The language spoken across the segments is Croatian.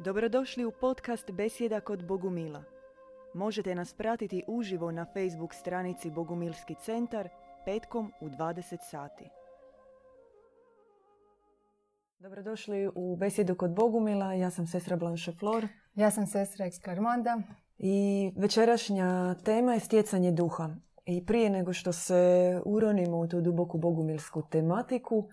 Dobrodošli u podcast Besjeda kod Bogumila. Možete nas pratiti uživo na Facebook stranici Bogumilski centar petkom u 20 sati. Dobrodošli u Besjedu kod Bogumila. Ja sam sestra Blanche Flor. Ja sam sestra Ekskarmonda. I večerašnja tema je stjecanje duha. I prije nego što se uronimo u tu duboku bogumilsku tematiku,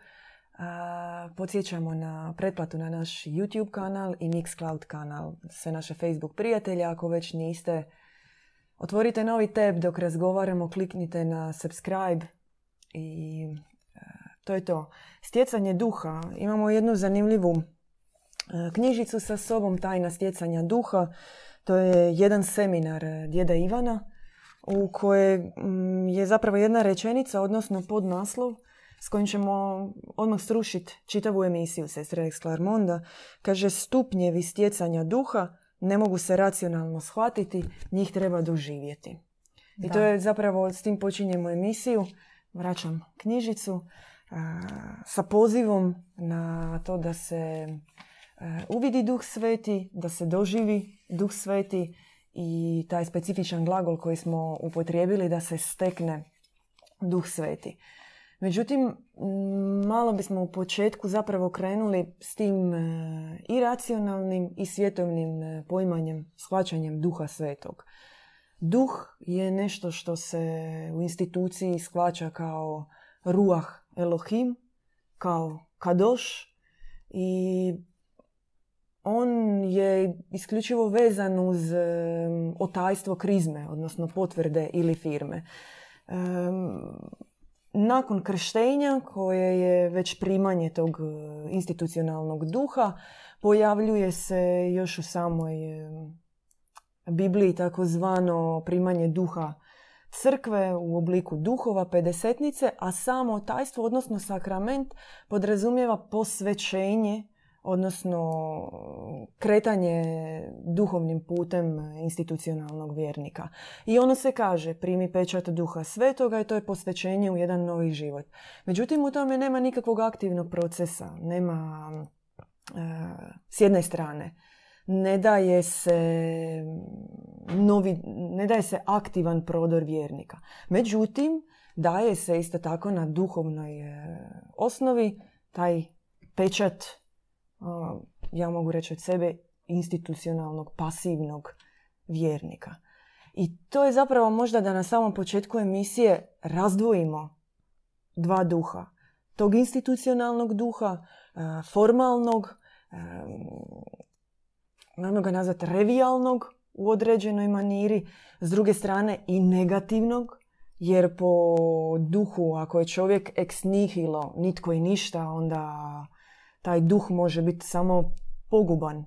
podsjećamo na pretplatu na naš YouTube kanal i Mixcloud kanal. Sve naše Facebook prijatelje, ako već niste, otvorite novi tab dok razgovaramo, kliknite na subscribe i e, to je to. Stjecanje duha. Imamo jednu zanimljivu e, knjižicu sa sobom, Tajna stjecanja duha. To je jedan seminar djeda Ivana u kojoj mm, je zapravo jedna rečenica, odnosno podnaslov, s kojim ćemo odmah srušiti čitavu emisiju sestre Exclarmonda. Kaže, stupnjevi stjecanja duha ne mogu se racionalno shvatiti, njih treba doživjeti. I to je zapravo, s tim počinjemo emisiju. Vraćam knjižicu sa pozivom na to da se uvidi duh sveti, da se doživi duh sveti i taj specifičan glagol koji smo upotrijebili da se stekne duh sveti. Međutim, malo bismo u početku zapravo krenuli s tim e, i racionalnim i svjetovnim e, poimanjem, shvaćanjem duha svetog. Duh je nešto što se u instituciji shvaća kao ruah Elohim, kao kadoš i on je isključivo vezan uz e, otajstvo krizme, odnosno potvrde ili firme nakon krštenja koje je već primanje tog e, institucionalnog duha pojavljuje se još u samoj e, Bibliji takozvano primanje duha crkve u obliku duhova, pedesetnice, a samo tajstvo, odnosno sakrament, podrazumijeva posvećenje odnosno kretanje duhovnim putem institucionalnog vjernika. I ono se kaže, primi pečat duha svetoga i to je posvećenje u jedan novi život. Međutim, u tome nema nikakvog aktivnog procesa, nema e, s jedne strane. Ne daje se novi, ne daje se aktivan prodor vjernika. Međutim, daje se isto tako na duhovnoj e, osnovi taj pečat ja mogu reći od sebe, institucionalnog, pasivnog vjernika. I to je zapravo možda da na samom početku emisije razdvojimo dva duha. Tog institucionalnog duha, formalnog, najmo ga nazvati revijalnog u određenoj maniri, s druge strane i negativnog, jer po duhu, ako je čovjek ex nihilo, nitko i ništa, onda taj duh može biti samo poguban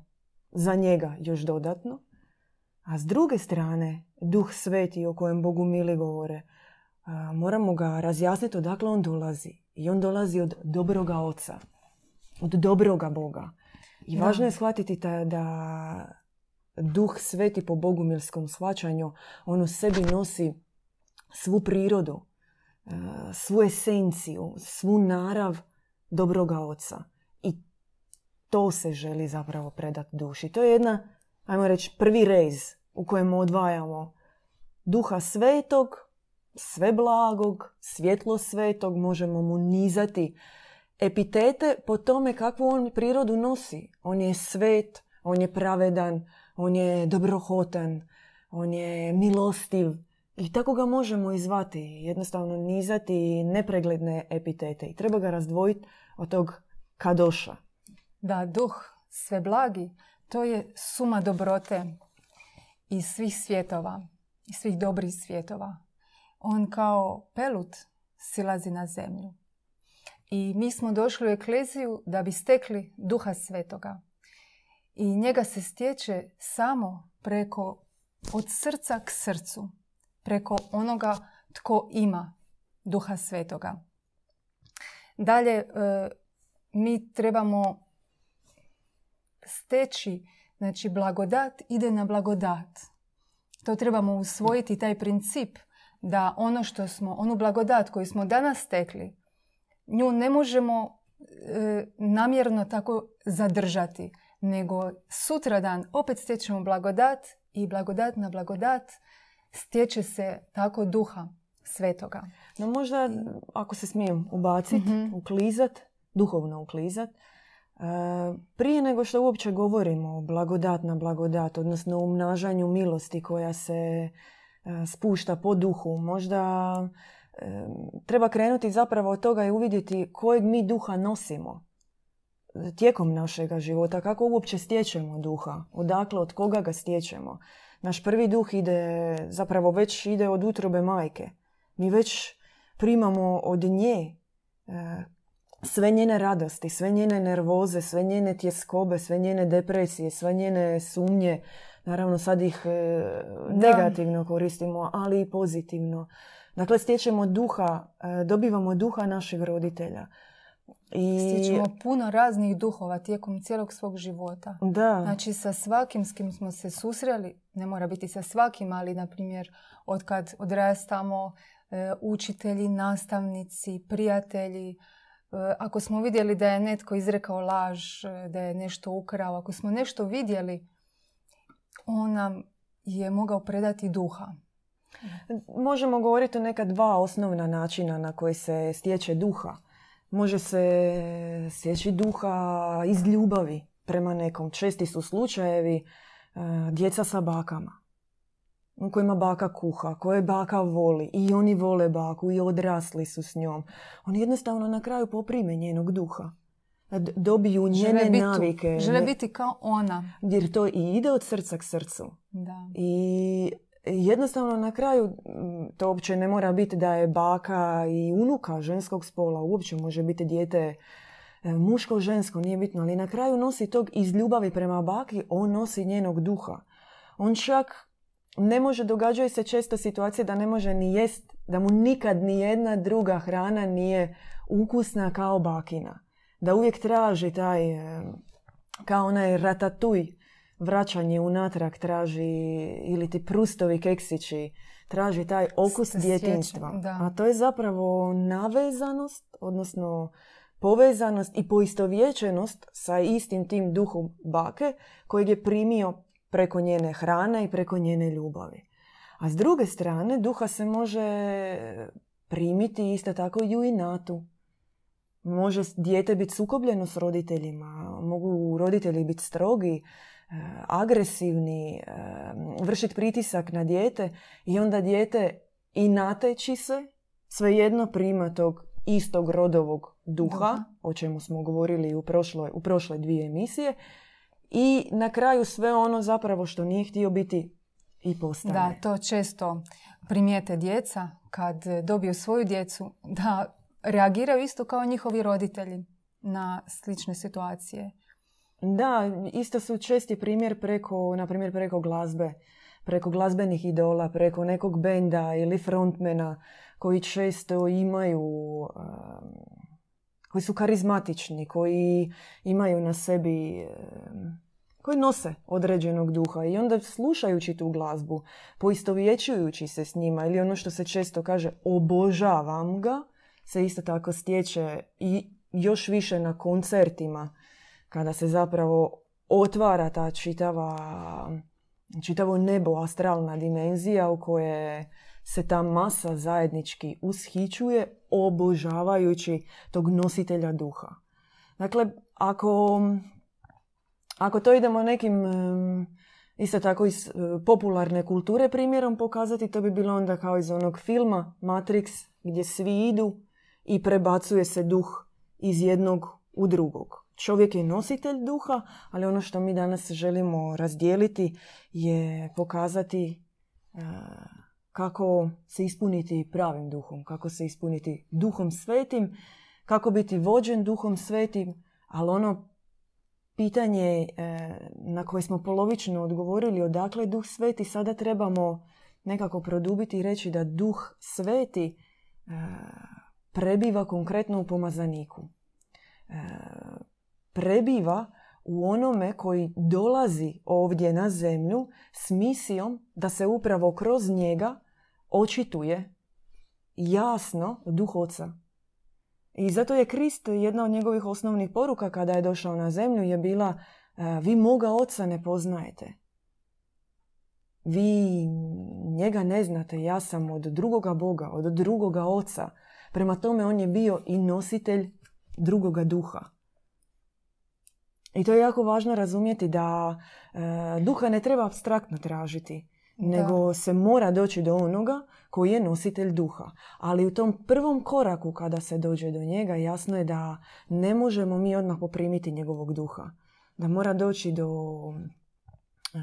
za njega još dodatno. A s druge strane, duh sveti o kojem Bogu mili govore, moramo ga razjasniti odakle on dolazi. I on dolazi od dobroga oca, od dobroga Boga. I važno je shvatiti da duh sveti po bogumilskom shvaćanju, on u sebi nosi svu prirodu, svu esenciju, svu narav dobroga oca to se želi zapravo predati duši. To je jedna, ajmo reći, prvi rez u kojem odvajamo duha svetog, sve blagog, svjetlo svetog, možemo mu nizati epitete po tome kakvu on prirodu nosi. On je svet, on je pravedan, on je dobrohotan, on je milostiv. I tako ga možemo izvati, jednostavno nizati nepregledne epitete. I treba ga razdvojiti od tog kadoša da duh sve blagi, to je suma dobrote iz svih svjetova, iz svih dobrih svjetova. On kao pelut silazi na zemlju. I mi smo došli u ekleziju da bi stekli duha svetoga. I njega se stječe samo preko od srca k srcu, preko onoga tko ima duha svetoga. Dalje, e, mi trebamo steći, znači blagodat ide na blagodat. To trebamo usvojiti, taj princip da ono što smo, onu blagodat koju smo danas stekli, nju ne možemo e, namjerno tako zadržati, nego sutradan opet stječemo blagodat i blagodat na blagodat stječe se tako duha svetoga. No možda, ako se smijem ubaciti, mm uklizat, duhovno uklizat, e, prije nego što uopće govorimo o blagodat na blagodat, odnosno umnažanju milosti koja se e, spušta po duhu, možda e, treba krenuti zapravo od toga i uvidjeti kojeg mi duha nosimo tijekom našega života, kako uopće stječemo duha, odakle, od koga ga stječemo. Naš prvi duh ide, zapravo već ide od utrobe majke. Mi već primamo od nje sve njene radosti, sve njene nervoze, sve njene tjeskobe, sve njene depresije, sve njene sumnje. Naravno sad ih e, negativno koristimo, ali i pozitivno. Dakle, stječemo duha, e, dobivamo duha našeg roditelja. I... Stječemo puno raznih duhova tijekom cijelog svog života. Da. Znači sa svakim s kim smo se susreli, ne mora biti sa svakim, ali na primjer od kad odrastamo, e, učitelji, nastavnici, prijatelji, ako smo vidjeli da je netko izrekao laž, e, da je nešto ukrao, ako smo nešto vidjeli, on nam je mogao predati duha. Možemo govoriti o neka dva osnovna načina na koji se stječe duha. Može se sjeći duha iz ljubavi prema nekom. Česti su slučajevi e, djeca sa bakama kojima baka kuha, koje baka voli i oni vole baku i odrasli su s njom. Oni jednostavno na kraju poprime njenog duha. Dobiju njene navike. Žele biti kao ona. Jer to i ide od srca k srcu. Da. I jednostavno na kraju to uopće ne mora biti da je baka i unuka ženskog spola. Uopće može biti dijete e, muško, žensko, nije bitno. Ali na kraju nosi tog iz ljubavi prema baki, on nosi njenog duha. On čak ne može, događaju se često situacije da ne može ni jest, da mu nikad ni jedna druga hrana nije ukusna kao bakina. Da uvijek traži taj, e, kao onaj ratatuj, vraćanje unatrag traži ili ti prustovi keksići traži taj okus djetinstva. A to je zapravo navezanost, odnosno povezanost i poistovjećenost sa istim tim duhom bake kojeg je primio preko njene hrane i preko njene ljubavi. A s druge strane, duha se može primiti isto tako i u inatu. Može dijete biti sukobljeno s roditeljima, mogu roditelji biti strogi, agresivni, vršiti pritisak na dijete i onda dijete i nateći se, svejedno prima tog istog rodovog duha, o čemu smo govorili u prošloj, u prošle dvije emisije, i na kraju sve ono zapravo što nije htio biti i postane. Da, to često primijete djeca kad dobiju svoju djecu da reagiraju isto kao njihovi roditelji na slične situacije. Da, isto su česti primjer preko, na primjer preko glazbe, preko glazbenih idola, preko nekog benda ili frontmena koji često imaju, um, koji su karizmatični, koji imaju na sebi, koji nose određenog duha i onda slušajući tu glazbu, poistovjećujući se s njima ili ono što se često kaže obožavam ga, se isto tako stječe i još više na koncertima kada se zapravo otvara ta čitava, čitavo nebo, astralna dimenzija u koje se ta masa zajednički ushićuje obožavajući tog nositelja duha. Dakle, ako, ako to idemo nekim isto tako iz e, popularne kulture primjerom pokazati, to bi bilo onda kao iz onog filma Matrix gdje svi idu i prebacuje se duh iz jednog u drugog. Čovjek je nositelj duha, ali ono što mi danas želimo razdijeliti je pokazati e, kako se ispuniti pravim duhom, kako se ispuniti duhom svetim, kako biti vođen duhom svetim, ali ono pitanje e, na koje smo polovično odgovorili odakle duh sveti, sada trebamo nekako produbiti i reći da duh sveti e, prebiva konkretno u pomazaniku. Prebiva u onome koji dolazi ovdje na zemlju s misijom da se upravo kroz njega očituje jasno duh oca. I zato je Krist, jedna od njegovih osnovnih poruka kada je došao na zemlju, je bila vi moga oca ne poznajete. Vi njega ne znate, ja sam od drugoga Boga, od drugoga oca. Prema tome on je bio i nositelj drugoga duha. I to je jako važno razumjeti da e, duha ne treba abstraktno tražiti, nego se mora doći do onoga koji je nositelj duha. Ali u tom prvom koraku kada se dođe do njega jasno je da ne možemo mi odmah poprimiti njegovog duha. Da mora doći do e,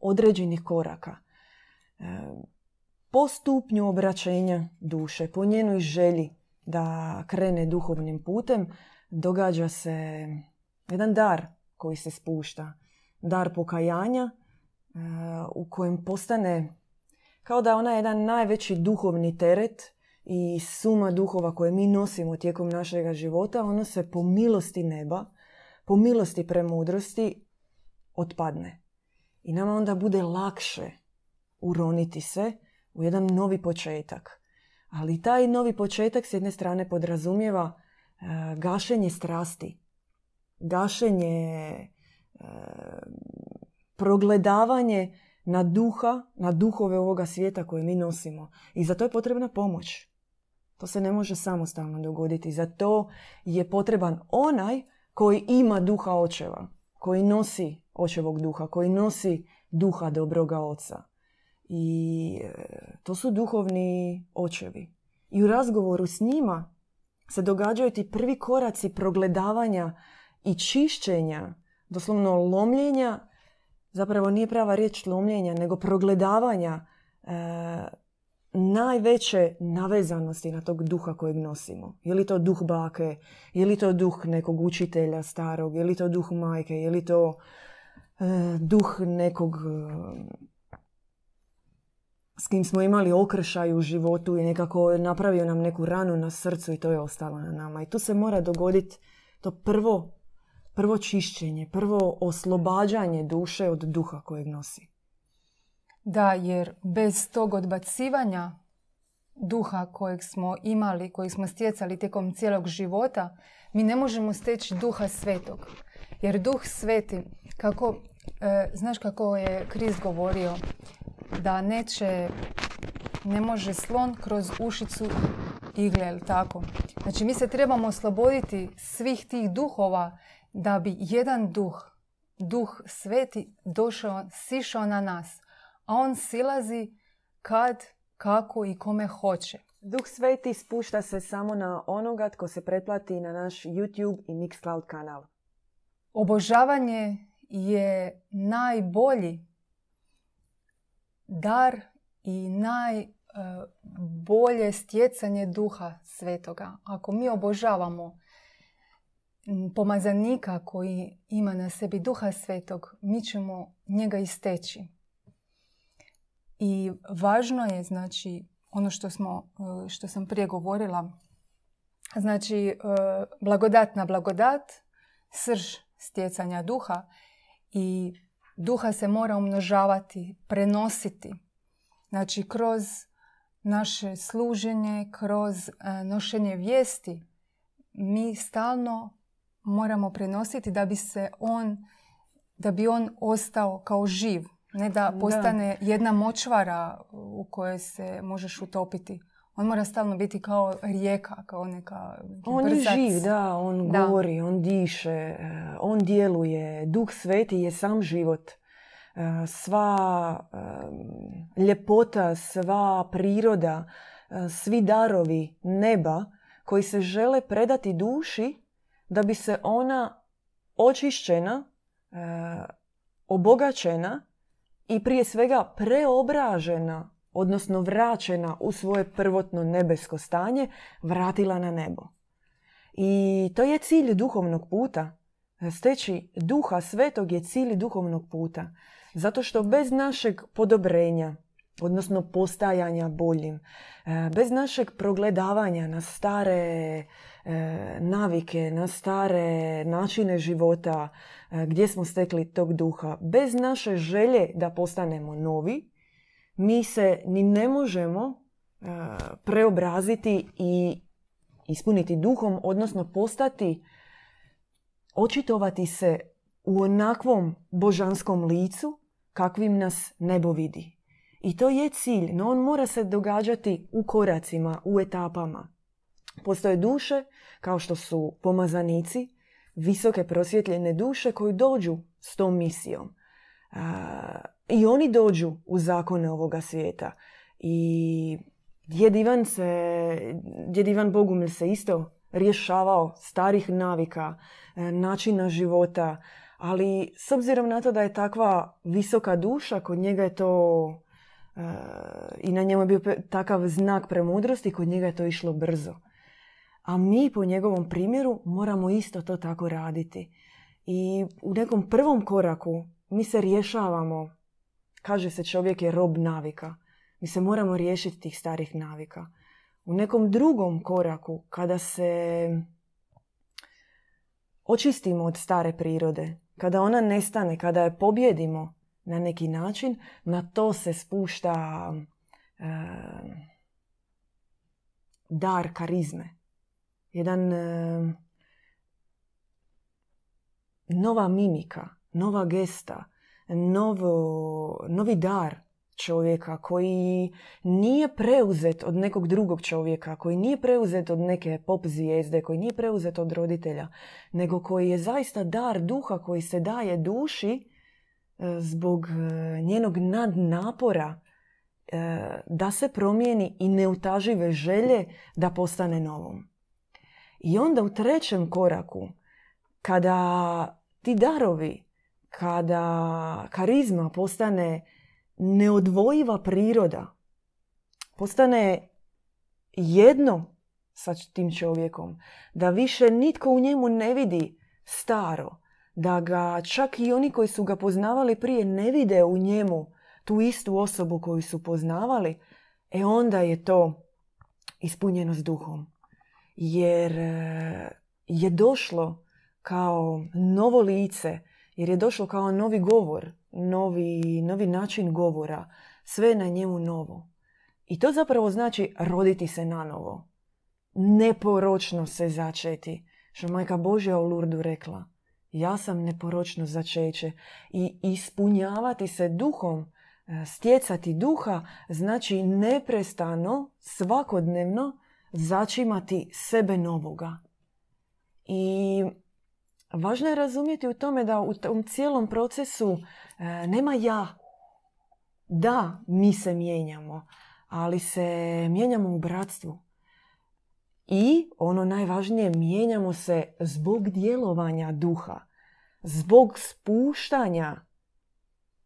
određenih koraka. E, po stupnju obraćenja duše, po njenoj želji da krene duhovnim putem, događa se jedan dar koji se spušta. Dar pokajanja u kojem postane kao da ona jedan najveći duhovni teret i suma duhova koje mi nosimo tijekom našega života, ono se po milosti neba, po milosti premudrosti otpadne. I nama onda bude lakše uroniti se u jedan novi početak. Ali taj novi početak s jedne strane podrazumijeva e, gašenje strasti, gašenje, e, progledavanje na duha, na duhove ovoga svijeta koje mi nosimo. I za to je potrebna pomoć. To se ne može samostalno dogoditi. Za to je potreban onaj koji ima duha očeva, koji nosi očevog duha, koji nosi duha dobroga oca. I e, to su duhovni očevi. I u razgovoru s njima se događaju ti prvi koraci progledavanja i čišćenja, doslovno lomljenja, zapravo nije prava riječ lomljenja, nego progledavanja e, najveće navezanosti na tog duha kojeg nosimo. Je li to duh bake, je li to duh nekog učitelja starog, je li to duh majke, je li to e, duh nekog s kim smo imali okršaj u životu i nekako napravio nam neku ranu na srcu i to je ostalo na nama. I tu se mora dogoditi to prvo, prvo čišćenje, prvo oslobađanje duše od duha kojeg nosi. Da, jer bez tog odbacivanja duha kojeg smo imali, kojeg smo stjecali tijekom cijelog života, mi ne možemo steći duha svetog. Jer duh sveti, kako, e, znaš kako je Krist govorio, da neće, ne može slon kroz ušicu igle, tako. Znači mi se trebamo osloboditi svih tih duhova da bi jedan duh, duh sveti, došao, sišao na nas. A on silazi kad, kako i kome hoće. Duh sveti spušta se samo na onoga tko se pretplati na naš YouTube i Mixcloud kanal. Obožavanje je najbolji dar i najbolje stjecanje duha svetoga. Ako mi obožavamo pomazanika koji ima na sebi duha svetog, mi ćemo njega isteći. I važno je, znači, ono što, smo, što sam prije govorila, znači, blagodat na blagodat, srž stjecanja duha i duha se mora umnožavati, prenositi. Znači, kroz naše služenje, kroz e, nošenje vijesti, mi stalno moramo prenositi da bi se on, da bi on ostao kao živ. Ne da postane jedna močvara u kojoj se možeš utopiti. On mora stalno biti kao rijeka, kao neka On je živ, da, on da. govori, on diše, e, on djeluje. Duh sveti je sam život. E, sva e, ljepota, sva priroda, svi darovi neba koji se žele predati duši da bi se ona očišćena, obogaćena i prije svega preobražena odnosno vraćena u svoje prvotno nebesko stanje, vratila na nebo. I to je cilj duhovnog puta. Steći duha svetog je cilj duhovnog puta. Zato što bez našeg podobrenja, odnosno postajanja boljim, e, bez našeg progledavanja na stare e, navike, na stare načine života e, gdje smo stekli tog duha, bez naše želje da postanemo novi, mi se ni ne možemo e, preobraziti i ispuniti duhom, odnosno postati, očitovati se u onakvom božanskom licu kakvim nas nebo vidi. I to je cilj, no on mora se događati u koracima, u etapama. Postoje duše, kao što su pomazanici, visoke prosvjetljene duše koji dođu s tom misijom. I oni dođu u zakone ovoga svijeta. I djed Ivan, se, djed Ivan Bogumil se isto rješavao starih navika, e, načina života, ali s obzirom na to da je takva visoka duša, kod njega je to e, i na njemu je bio takav znak premudrosti, kod njega je to išlo brzo. A mi po njegovom primjeru moramo isto to tako raditi. I u nekom prvom koraku mi se rješavamo. Kaže se čovjek je rob navika. Mi se moramo riješiti tih starih navika. U nekom drugom koraku, kada se očistimo od stare prirode, kada ona nestane, kada je pobjedimo na neki način, na to se spušta e, dar karizme. Jedan e, nova mimika, nova gesta, novo, novi dar čovjeka koji nije preuzet od nekog drugog čovjeka, koji nije preuzet od neke pop zvijezde, koji nije preuzet od roditelja, nego koji je zaista dar duha koji se daje duši e, zbog e, njenog nadnapora da se promijeni i neutažive želje da postane novom. I onda u trećem koraku, kada ti darovi, kada karizma postane neodvojiva priroda, postane jedno sa tim čovjekom, da više nitko u njemu ne vidi staro, da ga čak i oni koji su ga poznavali prije ne vide u njemu tu istu osobu koju su poznavali, e onda je to ispunjeno s duhom. Jer e, je došlo kao novo lice, jer je došlo kao novi govor, novi, novi način govora, sve na njemu novo. I to zapravo znači roditi se na novo. Neporočno se začeti. Što majka Božja u Lurdu rekla. Ja sam neporočno začeće. I ispunjavati se duhom, e, stjecati duha, znači neprestano, svakodnevno začimati sebe novoga. I Važno je razumjeti u tome da u tom cijelom procesu e, nema ja. Da, mi se mijenjamo, ali se mijenjamo u bratstvu. I ono najvažnije, mijenjamo se zbog djelovanja duha, zbog spuštanja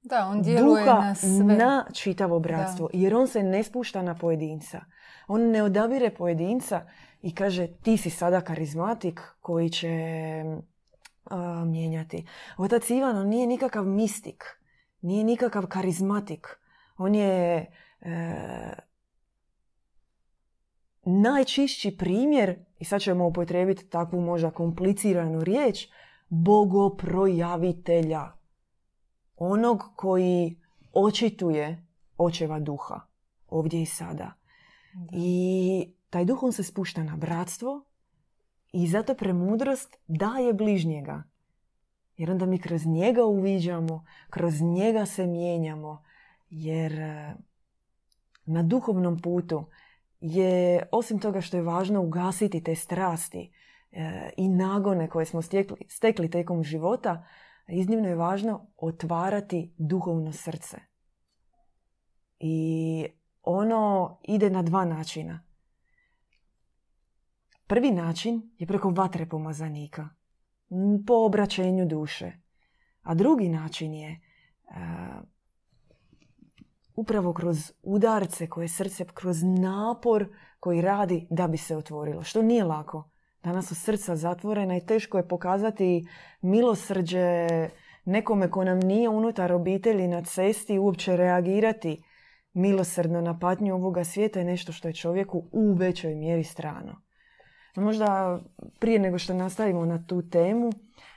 da, on djeluje duha na, sve. na čitavo bratstvo. Jer on se ne spušta na pojedinca. On ne odabire pojedinca i kaže ti si sada karizmatik koji će mijenjati. Otac Ivan on nije nikakav mistik, nije nikakav karizmatik. On je e, najčišći primjer, i sad ćemo upotrijebiti takvu možda kompliciranu riječ, bogoprojavitelja. Onog koji očituje očeva duha ovdje i sada. I taj duh on se spušta na bratstvo, i zato premudrost daje bližnjega. Jer onda mi kroz njega uviđamo, kroz njega se mijenjamo. Jer e, na duhovnom putu je, osim toga što je važno ugasiti te strasti e, i nagone koje smo stekli, stekli tekom života, iznimno je važno otvarati duhovno srce. I ono ide na dva načina. Prvi način je preko vatre pomazanika, po obraćenju duše. A drugi način je e, upravo kroz udarce koje srce, kroz napor koji radi da bi se otvorilo. Što nije lako. Danas su srca zatvorena i teško je pokazati milosrđe nekome ko nam nije unutar obitelji na cesti uopće reagirati milosrdno na patnju ovoga svijeta je nešto što je čovjeku u većoj mjeri strano. Možda prije nego što nastavimo na tu temu,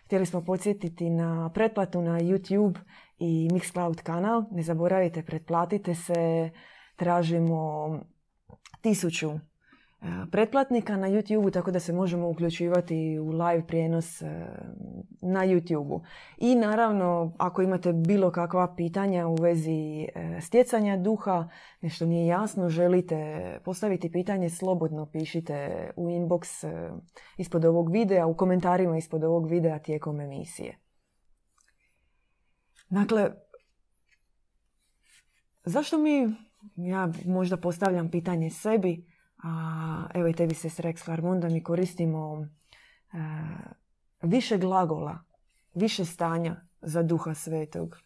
htjeli smo podsjetiti na pretplatu na YouTube i Mixcloud kanal. Ne zaboravite, pretplatite se. Tražimo tisuću pretplatnika na YouTube, tako da se možemo uključivati u live prijenos na YouTube. I naravno, ako imate bilo kakva pitanja u vezi e, stjecanja duha, nešto nije jasno, želite postaviti pitanje, slobodno pišite u inbox e, ispod ovog videa, u komentarima ispod ovog videa tijekom emisije. Dakle, zašto mi, ja možda postavljam pitanje sebi, a, evo i tebi se Rex Larmon da mi koristimo e, više glagola, više stanja za duha svetog.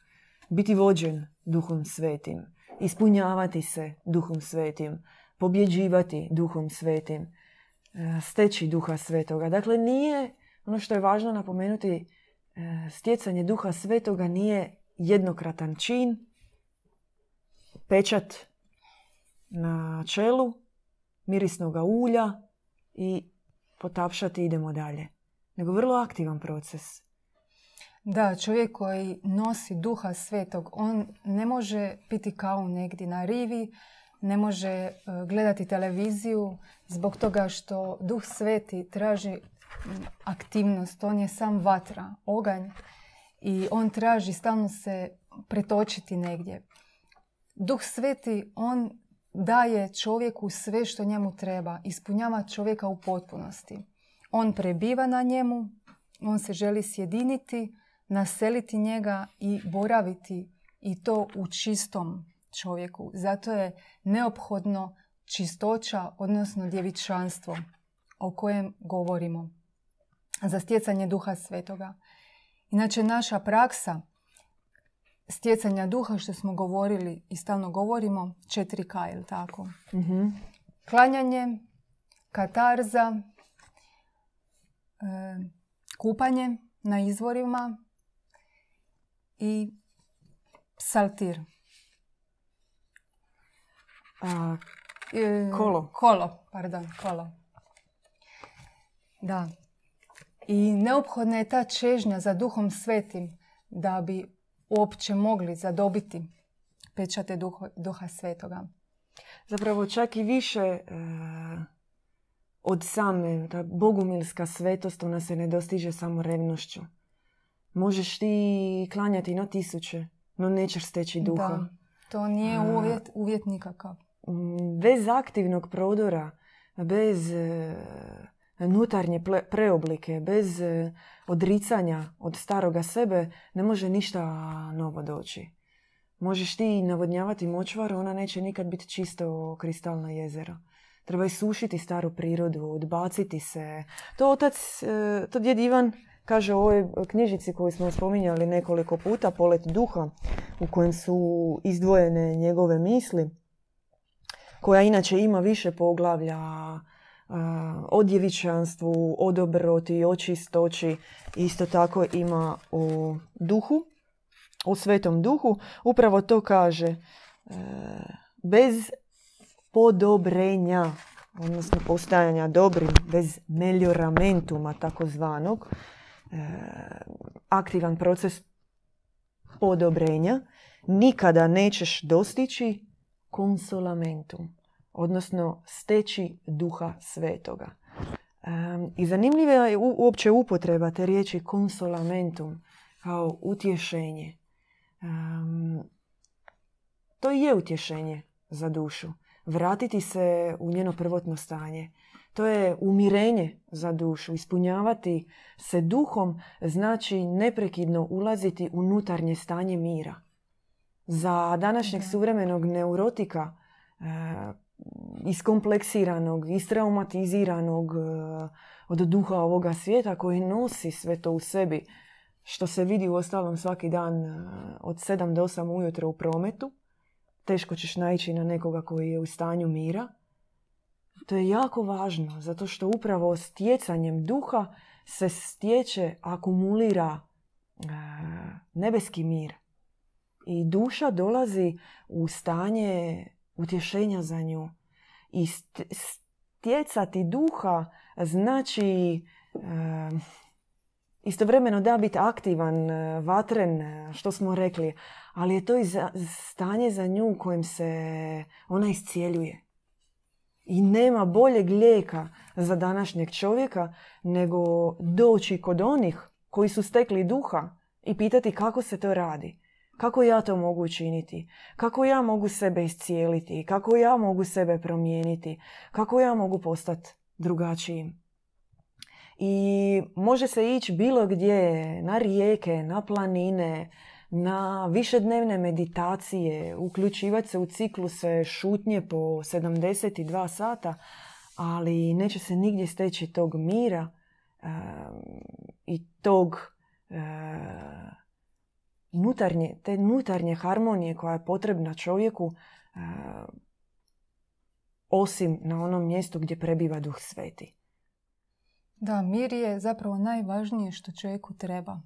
Biti vođen duhom svetim, ispunjavati se duhom svetim, pobjeđivati duhom svetim, e, steći duha svetoga. Dakle, nije, ono što je važno napomenuti, e, stjecanje duha svetoga nije jednokratan čin, pečat na čelu, mirisnog ulja i potapšati idemo dalje. Nego vrlo aktivan proces. Da, čovjek koji nosi duha svetog, on ne može piti kao negdje na rivi, ne može e, gledati televiziju zbog toga što duh sveti traži aktivnost. On je sam vatra, oganj i on traži stalno se pretočiti negdje. Duh sveti, on daje čovjeku sve što njemu treba, ispunjava čovjeka u potpunosti. On prebiva na njemu, on se želi sjediniti, naseliti njega i boraviti i to u čistom čovjeku. Zato je neophodno čistoća, odnosno djevičanstvo o kojem govorimo za stjecanje duha svetoga. Inače, naša praksa stjecanja duha što smo govorili i stalno govorimo, 4K, je tako? mm Klanjanje, katarza, e, kupanje na izvorima i saltir. A, e, kolo. Kolo, pardon, kolo. Da. I neophodna je ta čežnja za duhom svetim da bi uopće mogli zadobiti pečate duha, duha svetoga. Zapravo čak i više e, od same, ta bogumilska svetost, ona se ne dostiže samo revnošću. Možeš ti klanjati na tisuće, no nećeš steći duha. Da, to nije uvjet, uvjet nikakav. Bez aktivnog prodora, bez e, nutarnje preoblike, bez e, odricanja od staroga sebe, ne može ništa novo doći. Možeš ti navodnjavati močvar, ona neće nikad biti čisto kristalno jezero. Treba sušiti staru prirodu, odbaciti se. To otac, e, to djed Ivan kaže u ovoj knjižici koju smo spominjali nekoliko puta, Polet duha, u kojem su izdvojene njegove misli, koja inače ima više poglavlja o djevičanstvu, o dobroti, o čistoći. Isto tako ima o duhu, o svetom duhu. Upravo to kaže e, bez podobrenja, odnosno postajanja dobrim, bez melioramentum takozvanog, e, aktivan proces podobrenja, nikada nećeš dostići konsolamentum odnosno steći duha svetoga. I zanimljiva je uopće upotreba te riječi consolamentum kao utješenje. to je utješenje za dušu. Vratiti se u njeno prvotno stanje. To je umirenje za dušu. Ispunjavati se duhom znači neprekidno ulaziti u unutarnje stanje mira. Za današnjeg suvremenog neurotika iskompleksiranog, istraumatiziranog eh, od duha ovoga svijeta koji nosi sve to u sebi, što se vidi u ostalom svaki dan eh, od 7 do 8 ujutro u prometu. Teško ćeš naići na nekoga koji je u stanju mira. To je jako važno, zato što upravo stjecanjem duha se stječe, akumulira eh, nebeski mir. I duša dolazi u stanje utješenja za nju. I stjecati duha znači istovremeno da biti aktivan, eh, vatren, eh, što smo rekli, ali je to i stanje za nju u kojem se ona iscijeljuje. I nema boljeg lijeka za današnjeg čovjeka nego doći kod onih koji su stekli duha i pitati kako se to radi. Kako ja to mogu učiniti? Kako ja mogu sebe iscijeliti? Kako ja mogu sebe promijeniti? Kako ja mogu postati drugačijim? I može se ići bilo gdje, na rijeke, na planine, na višednevne meditacije, uključivati se u cikluse šutnje po 72 sata, ali neće se nigdje steći tog mira i tog nutarnje, te nutarnje harmonije koja je potrebna čovjeku osim na onom mjestu gdje prebiva duh sveti. Da, mir je zapravo najvažnije što čovjeku treba.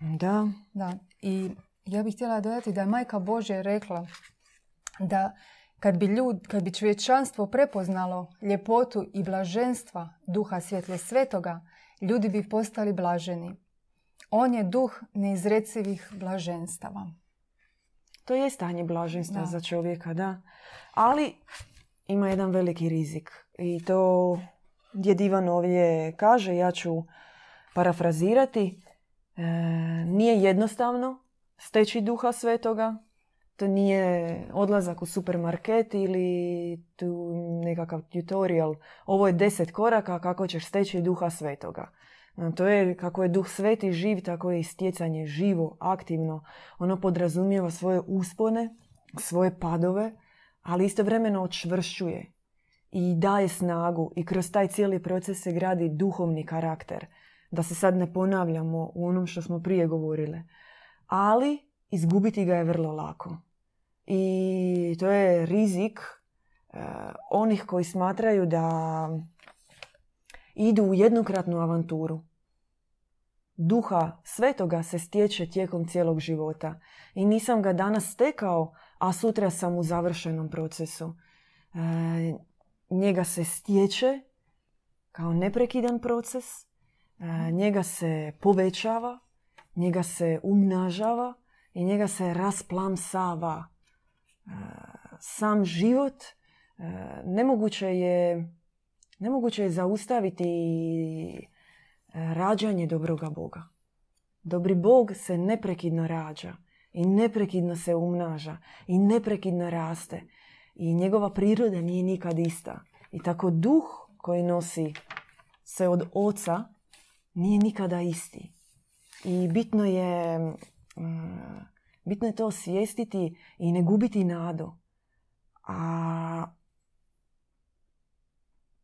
Da. Da. I ja bih htjela dodati da je Majka Bože rekla da kad bi, ljud, kad bi čovječanstvo prepoznalo ljepotu i blaženstva duha svjetle svetoga, ljudi bi postali blaženi. On je duh neizrecivih blaženstava. To je stanje blaženstva za čovjeka, da. Ali ima jedan veliki rizik. I to gdje Divan ovdje kaže, ja ću parafrazirati, e, nije jednostavno steći duha svetoga. To nije odlazak u supermarket ili tu nekakav tutorial. Ovo je deset koraka kako ćeš steći duha svetoga. E, to je kako je duh sveti živ, tako je i stjecanje živo, aktivno. Ono podrazumijeva svoje uspone, svoje padove, ali istovremeno očvršćuje i daje snagu i kroz taj cijeli proces se gradi duhovni karakter. Da se sad ne ponavljamo u onom što smo prije govorile. Ali izgubiti ga je vrlo lako. I to je rizik uh, onih koji smatraju da idu u jednokratnu avanturu. Duha svetoga se stječe tijekom cijelog života. I nisam ga danas stekao, a sutra sam u završenom procesu. E, njega se stječe kao neprekidan proces, e, njega se povećava, njega se umnažava i njega se rasplamsava. E, sam život e, nemoguće je, nemoguće je zaustaviti rađanje dobroga Boga. Dobri Bog se neprekidno rađa i neprekidno se umnaža i neprekidno raste i njegova priroda nije nikad ista. I tako duh koji nosi se od oca nije nikada isti. I bitno je, mm, bitno je to osvijestiti i ne gubiti nadu. A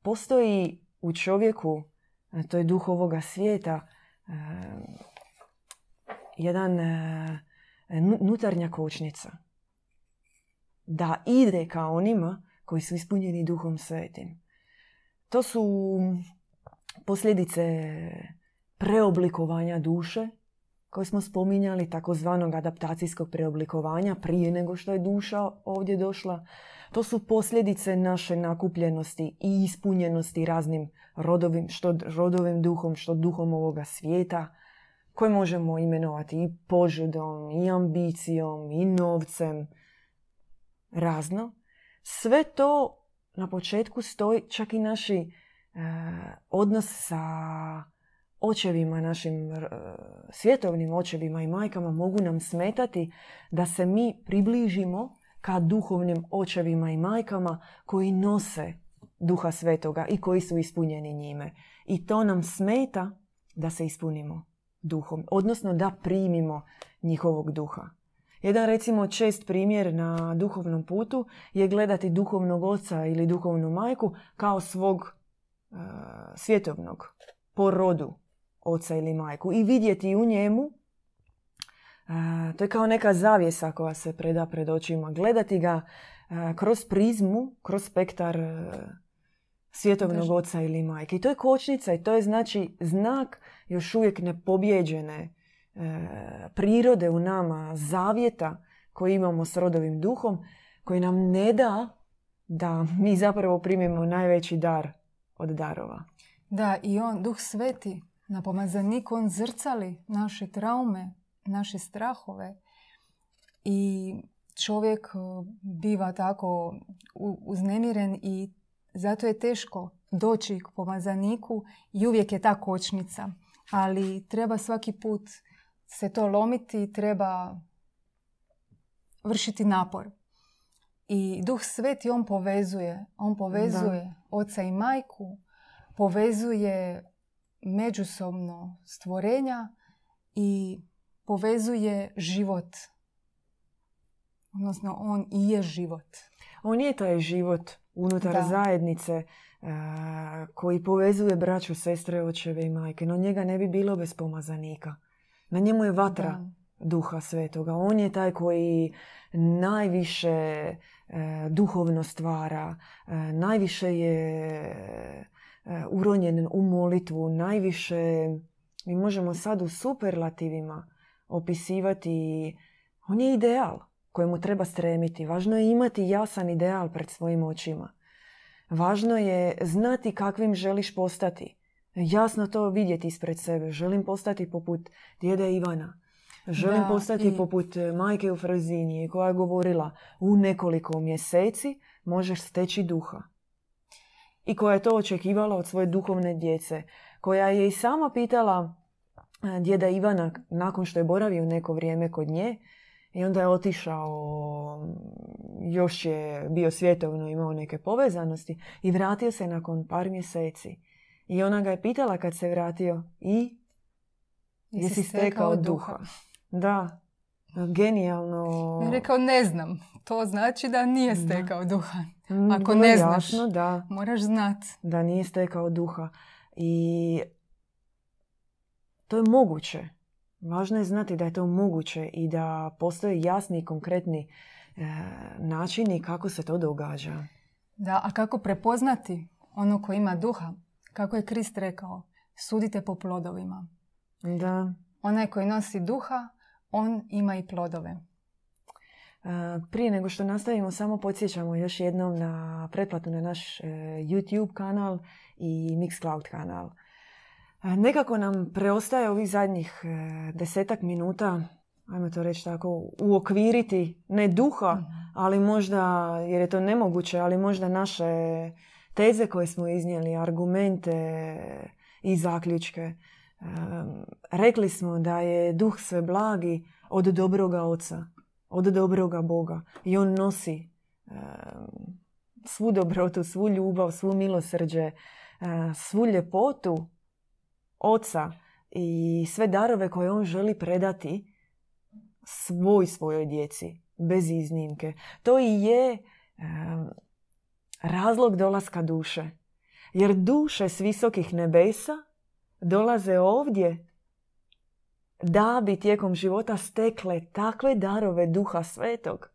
postoji u čovjeku, to je duh ovoga svijeta, e, jedan e, nutarnja kočnica da ide ka onima koji su ispunjeni duhom svetim. To su posljedice preoblikovanja duše, koje smo spominjali, takozvanog adaptacijskog preoblikovanja prije nego što je duša ovdje došla. To su posljedice naše nakupljenosti i ispunjenosti raznim rodovim, što rodovim duhom, što duhom ovoga svijeta, koje možemo imenovati i požudom, i ambicijom, i novcem, razno. Sve to na početku stoji čak i naši e, odnos sa očevima, našim e, svjetovnim očevima i majkama mogu nam smetati da se mi približimo ka duhovnim očevima i majkama koji nose duha svetoga i koji su ispunjeni njime. I to nam smeta da se ispunimo duhom, odnosno da primimo njihovog duha. Jedan recimo čest primjer na duhovnom putu je gledati duhovnog oca ili duhovnu majku kao svog uh, svjetovnog po rodu oca ili majku i vidjeti u njemu uh, to je kao neka zavjesa koja se preda pred očima. Gledati ga uh, kroz prizmu, kroz spektar svjetovnog oca ili majke. I to je kočnica i to je znači znak još uvijek nepobjeđene prirode u nama, zavjeta koji imamo s rodovim duhom, koji nam ne da da mi zapravo primimo najveći dar od darova. Da, i on, duh sveti, na pomazanik, on zrcali naše traume, naše strahove i čovjek e, biva tako uznemiren i zato je teško doći k pomazaniku i uvijek je ta kočnica. Ali treba svaki put se to lomiti, treba vršiti napor. I Duh Sveti on povezuje. On povezuje oca i majku, povezuje međusobno stvorenja i povezuje život. Odnosno, on i je život. On je taj život unutar zajednice koji povezuje braću, sestre, očeve i majke. No njega ne bi bilo bez pomazanika. Na njemu je vatra duha svetoga. On je taj koji najviše e, duhovno stvara, e, najviše je uronjen u molitvu, najviše mi možemo sad u superlativima opisivati on je ideal kojemu treba stremiti. Važno je imati jasan ideal pred svojim očima. Važno je znati kakvim želiš postati. Jasno to vidjeti ispred sebe. Želim postati poput djede Ivana. Želim postati poput e, majke u Frazinije koja je govorila u nekoliko mjeseci možeš steći duha. I koja je to očekivala od svoje duhovne djece. Koja je i sama pitala e, djeda Ivana nakon što je boravio neko vrijeme kod nje i onda je otišao, još je bio svjetovno, imao neke povezanosti i vratio se nakon par mjeseci. I ona ga je pitala kad se vratio i jesi stekao duha. Da, genijalno. Je rekao ne znam. To znači da nije stekao duha. Mm, Ako ne znaš, da. moraš znat. Da nije stekao duha. I to je moguće. Važno je znati da je to moguće i da postoje jasni i konkretni e, načini kako se to događa. Da, a kako prepoznati ono ko ima duha? Kako je Krist rekao? Sudite po plodovima. Da. Onaj koji nosi duha, on ima i plodove. E, prije nego što nastavimo, samo podsjećamo još jednom na pretplatu na naš e, YouTube kanal i Mixcloud kanal. E, nekako nam preostaje ovih zadnjih desetak minuta, ajmo to reći tako, uokviriti, ne duha, mhm. ali možda, jer je to nemoguće, ali možda naše teze koje smo iznijeli, argumente i zaključke. Rekli smo da je duh sve blagi od dobroga oca, od dobroga Boga. I on nosi svu dobrotu, svu ljubav, svu milosrđe, svu ljepotu oca i sve darove koje on želi predati svoj svojoj djeci, bez iznimke. To i je razlog dolaska duše. Jer duše s visokih nebesa dolaze ovdje da bi tijekom života stekle takve darove duha svetog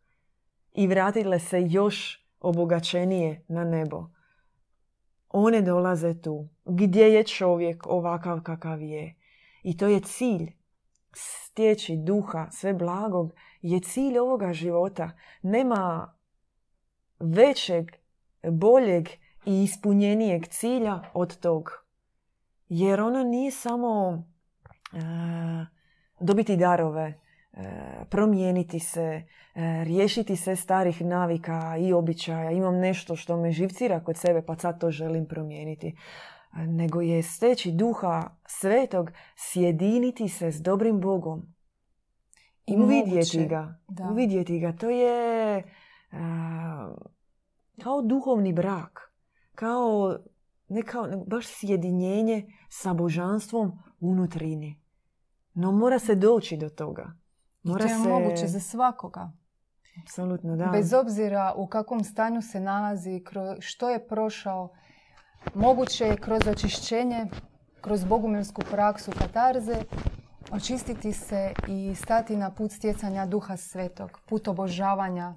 i vratile se još obogačenije na nebo. One dolaze tu gdje je čovjek ovakav kakav je. I to je cilj. Stječi duha, sve blagog, je cilj ovoga života. Nema većeg, boljeg i ispunjenijeg cilja od tog. Jer ono nije samo e, dobiti darove, e, promijeniti se, e, riješiti se starih navika i običaja. Imam nešto što me živcira kod sebe pa sad to želim promijeniti. Nego je steći duha svetog, sjediniti se s dobrim Bogom. I uvidjeti ga. Da. Uvidjeti ga. To je kao duhovni brak. Kao ne kao, baš sjedinjenje sa božanstvom unutrini. No mora se doći do toga. Mora I to je se... moguće za svakoga. Apsolutno, da. Bez obzira u kakvom stanju se nalazi, što je prošao, moguće je kroz očišćenje, kroz bogumilsku praksu katarze, očistiti se i stati na put stjecanja duha svetog, put obožavanja,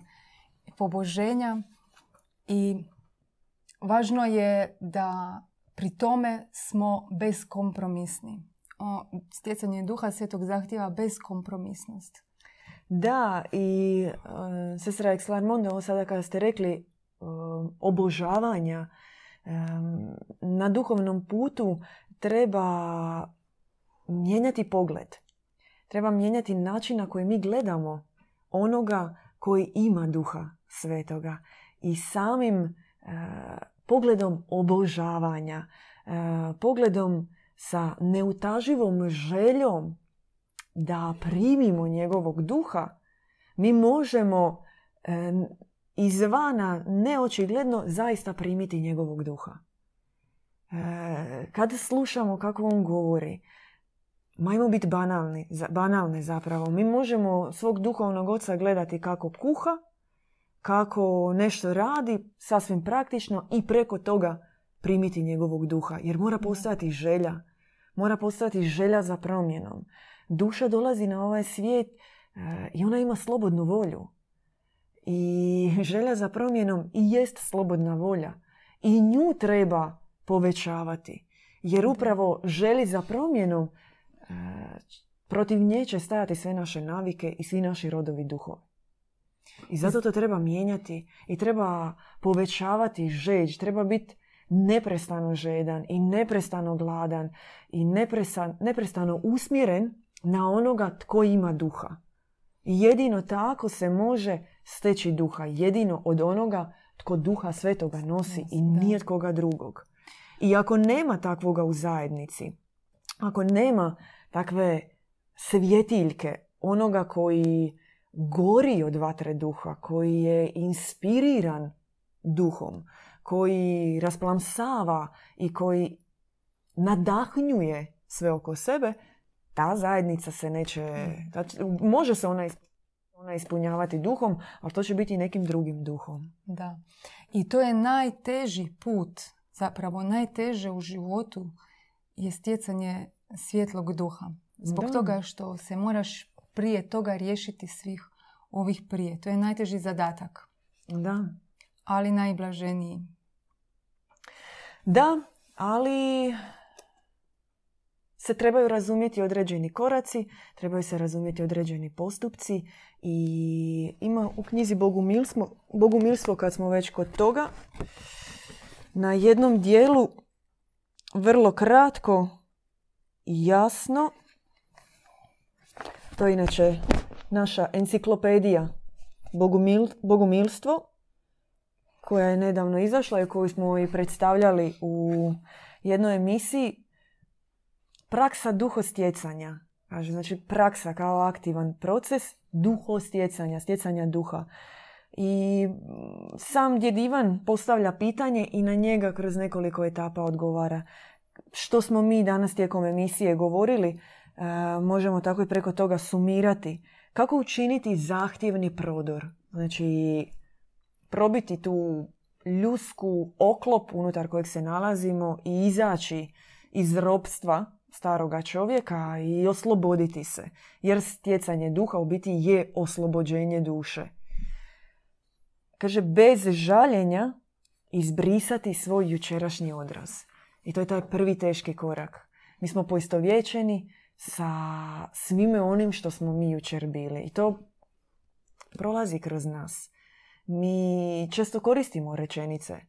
poboženja i Važno je da pri tome smo beskompromisni. Stjecanje duha svetog zahtjeva beskompromisnost. Da, i uh, sestra Exlarmonde, ovo sada kada ste rekli uh, obožavanja, um, na duhovnom putu treba mijenjati pogled. Treba mijenjati način na koji mi gledamo onoga koji ima duha svetoga. I samim pogledom obožavanja, e, pogledom sa neutaživom željom da primimo njegovog duha, mi možemo e, izvana neočigledno zaista primiti njegovog duha. E, kad slušamo kako on govori, majmo biti banalni, banalne zapravo. Mi možemo svog duhovnog oca gledati kako kuha, kako nešto radi, sasvim praktično i preko toga primiti njegovog duha. Jer mora postati želja. Mora postati želja za promjenom. Duša dolazi na ovaj svijet e, i ona ima slobodnu volju. I želja za promjenom i jest slobodna volja. I nju treba povećavati. Jer upravo želi za promjenom e, protiv nje će stajati sve naše navike i svi naši rodovi duhovi. I zato to treba mijenjati i treba povećavati žeđ, treba biti neprestano žedan i neprestano gladan i neprestano usmjeren na onoga tko ima duha. Jedino tako se može steći duha, jedino od onoga tko duha svetoga nosi i nije koga drugog. I ako nema takvoga u zajednici, ako nema takve svjetiljke onoga koji gori od vatre duha, koji je inspiriran duhom, koji rasplamsava i koji nadahnjuje sve oko sebe, ta zajednica se neće... Može se ona, ona ispunjavati duhom, ali to će biti nekim drugim duhom. Da. I to je najteži put, zapravo najteže u životu je stjecanje svjetlog duha. Zbog toga što se moraš prije toga riješiti svih ovih prije. To je najteži zadatak. Da. Ali najblaženiji. Da, ali se trebaju razumjeti određeni koraci, trebaju se razumjeti određeni postupci i ima u knjizi Bogumilstvo, Bogumilstvo kad smo već kod toga, na jednom dijelu vrlo kratko i jasno to je inače naša enciklopedija Bogumil, Bogumilstvo, koja je nedavno izašla i koju smo i predstavljali u jednoj emisiji. Praksa duhostjecanja. Kaže, znači praksa kao aktivan proces duhostjecanja, stjecanja duha. I sam djed Ivan postavlja pitanje i na njega kroz nekoliko etapa odgovara. Što smo mi danas tijekom emisije govorili, možemo tako i preko toga sumirati. Kako učiniti zahtjevni prodor? Znači, probiti tu ljusku oklop unutar kojeg se nalazimo i izaći iz ropstva staroga čovjeka i osloboditi se. Jer stjecanje duha u biti je oslobođenje duše. Kaže, bez žaljenja izbrisati svoj jučerašnji odraz. I to je taj prvi teški korak. Mi smo poistovjećeni sa svime onim što smo mi jučer bili. I to prolazi kroz nas. Mi često koristimo rečenice.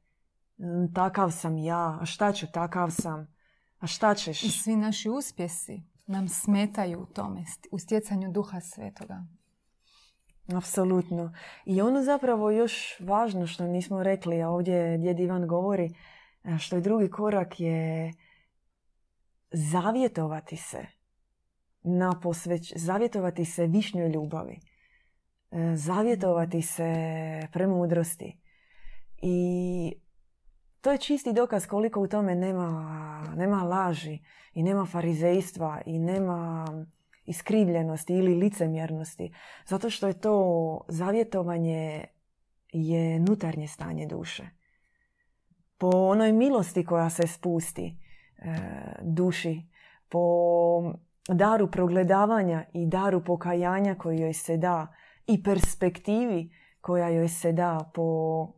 Takav sam ja, a šta ću, takav sam, a šta ćeš? I svi naši uspjesi nam smetaju u tome, u stjecanju duha svetoga. Apsolutno. I ono zapravo još važno što nismo rekli, a ovdje djed Ivan govori, što je drugi korak je zavjetovati se na posveć, zavjetovati se višnjoj ljubavi, e, zavjetovati se premudrosti. I to je čisti dokaz koliko u tome nema, nema laži i nema farizejstva i nema iskrivljenosti ili licemjernosti. Zato što je to zavjetovanje je nutarnje stanje duše. Po onoj milosti koja se spusti e, duši, po daru progledavanja i daru pokajanja koji joj se da i perspektivi koja joj se da po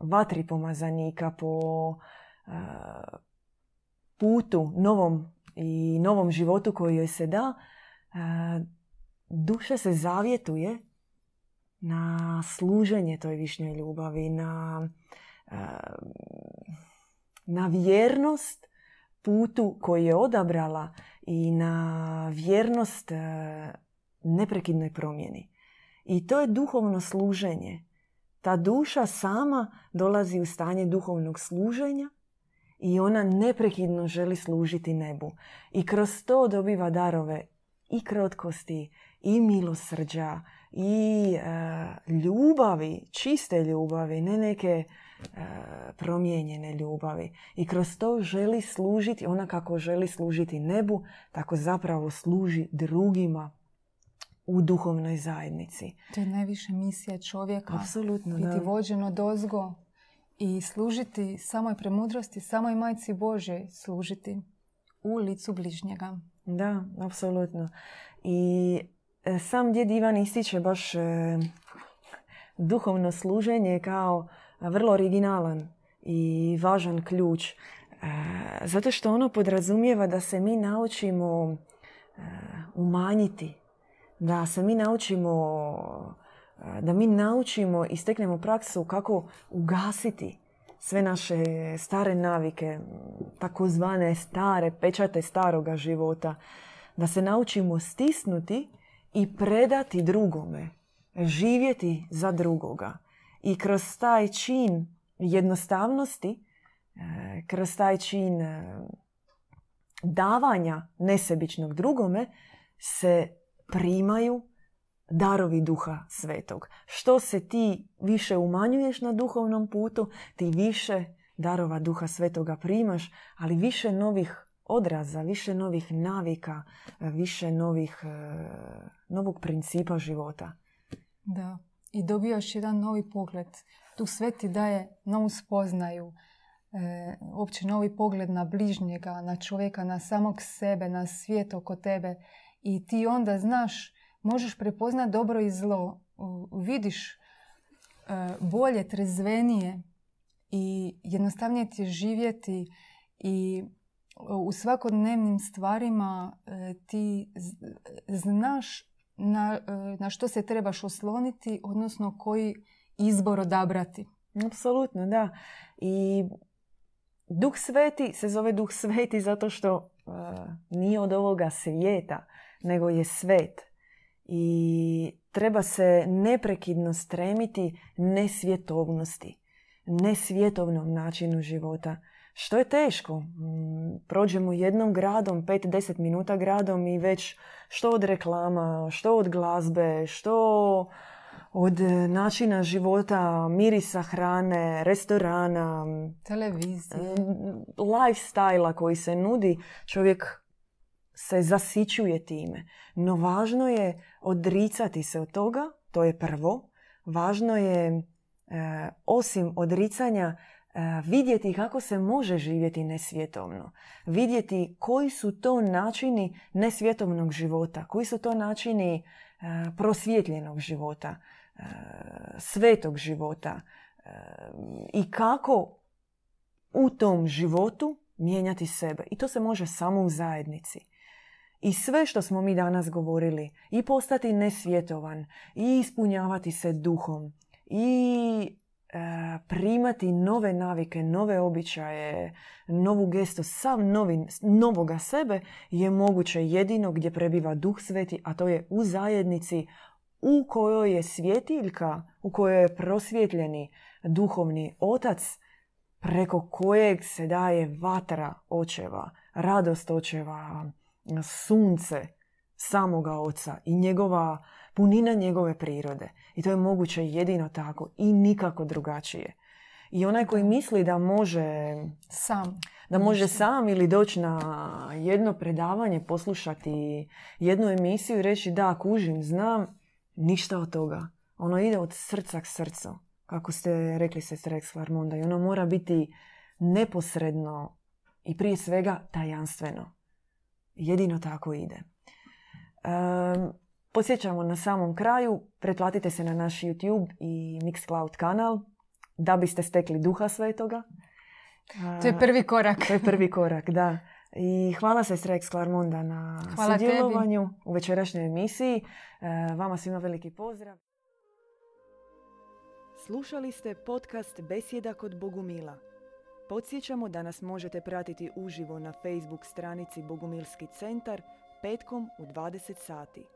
vatri pomazanika, po putu novom i novom životu koji joj se da, duša se zavjetuje na služenje toj višnjoj ljubavi, na, na vjernost putu koji je odabrala i na vjernost e, neprekidnoj promjeni. I to je duhovno služenje. ta duša sama dolazi u stanje duhovnog služenja i ona neprekidno želi služiti nebu. I kroz to dobiva darove i krotkosti, i milosrđa, i e, ljubavi, čiste ljubavi, ne neke promijenjene ljubavi. I kroz to želi služiti, ona kako želi služiti nebu, tako zapravo služi drugima u duhovnoj zajednici. To je najviše misija čovjeka. Apsolutno, Biti da. vođen od ozgo i služiti samoj premudrosti, samoj majci Bože služiti u licu bližnjega. Da, apsolutno. I e, sam djed Ivan ističe baš e, duhovno služenje kao vrlo originalan i važan ključ. E, zato što ono podrazumijeva da se mi naučimo e, umanjiti, da se mi naučimo e, da mi naučimo i steknemo praksu kako ugasiti sve naše stare navike, takozvane stare pečate staroga života, da se naučimo stisnuti i predati drugome, živjeti za drugoga. I kroz taj čin jednostavnosti, e, kroz taj čin e, davanja nesebičnog drugome se primaju darovi duha svetog. Što se ti više umanjuješ na duhovnom putu, ti više darova duha svetoga primaš, ali više novih odraza, više novih navika, više novih, e, novog principa života. Da. I dobijaš jedan novi pogled. Tu sve ti daje novu spoznaju. E, uopće novi pogled na bližnjega, na čovjeka, na samog sebe, na svijet oko tebe. I ti onda znaš, možeš prepoznat dobro i zlo. Vidiš e, bolje, trezvenije i jednostavnije ti je živjeti i u svakodnevnim stvarima e, ti znaš na, e, na što se trebaš osloniti, odnosno koji izbor odabrati. Apsolutno, da. I Duh Sveti se zove Duh Sveti zato što e, nije od ovoga svijeta, nego je svet. I treba se neprekidno stremiti nesvjetovnosti, nesvjetovnom načinu života. Što je teško. Mm, Prođemo jednom gradom, 5-10 minuta gradom i već što od reklama, što od glazbe, što od e, načina života, mirisa hrane, restorana, Televizija. lifestyle koji se nudi, čovjek se zasićuje time. No važno je odricati se od toga, to je prvo. Važno je, e, osim odricanja, vidjeti kako se može živjeti nesvjetovno. Vidjeti koji su to načini nesvjetovnog života, koji su to načini e, prosvjetljenog života, e, svetog života e, i kako u tom životu mijenjati sebe. I to se može samo u zajednici. I sve što smo mi danas govorili, i postati nesvjetovan, i ispunjavati se duhom, i e, primati nove navike, nove običaje, novu gestu, sav novi, novoga sebe je moguće jedino gdje prebiva duh sveti, a to je u zajednici u kojoj je svjetiljka, u kojoj je prosvjetljeni duhovni otac, preko kojeg se daje vatra očeva, radost očeva, sunce samoga oca i njegova punina njegove prirode. I to je moguće jedino tako i nikako drugačije. I onaj koji misli da može, Sam. da može sam ili doći na jedno predavanje, poslušati jednu emisiju i reći da, kužim, znam, ništa od toga. Ono ide od srca k srcu, kako ste rekli se Rex Larmonda. I ono mora biti neposredno i prije svega tajanstveno. Jedino tako ide. Um, Podsjećamo na samom kraju, pretplatite se na naš YouTube i Mixcloud kanal da biste stekli duha svetoga. To je prvi korak. To je prvi korak, da. I hvala se Rex Clarmonda na Hvala tebi. sudjelovanju u večerašnjoj emisiji. E, Vama svima veliki pozdrav. Slušali ste podcast Besjeda kod Bogumila. Podsjećamo da nas možete pratiti uživo na Facebook stranici Bogumilski centar petkom u 20 sati.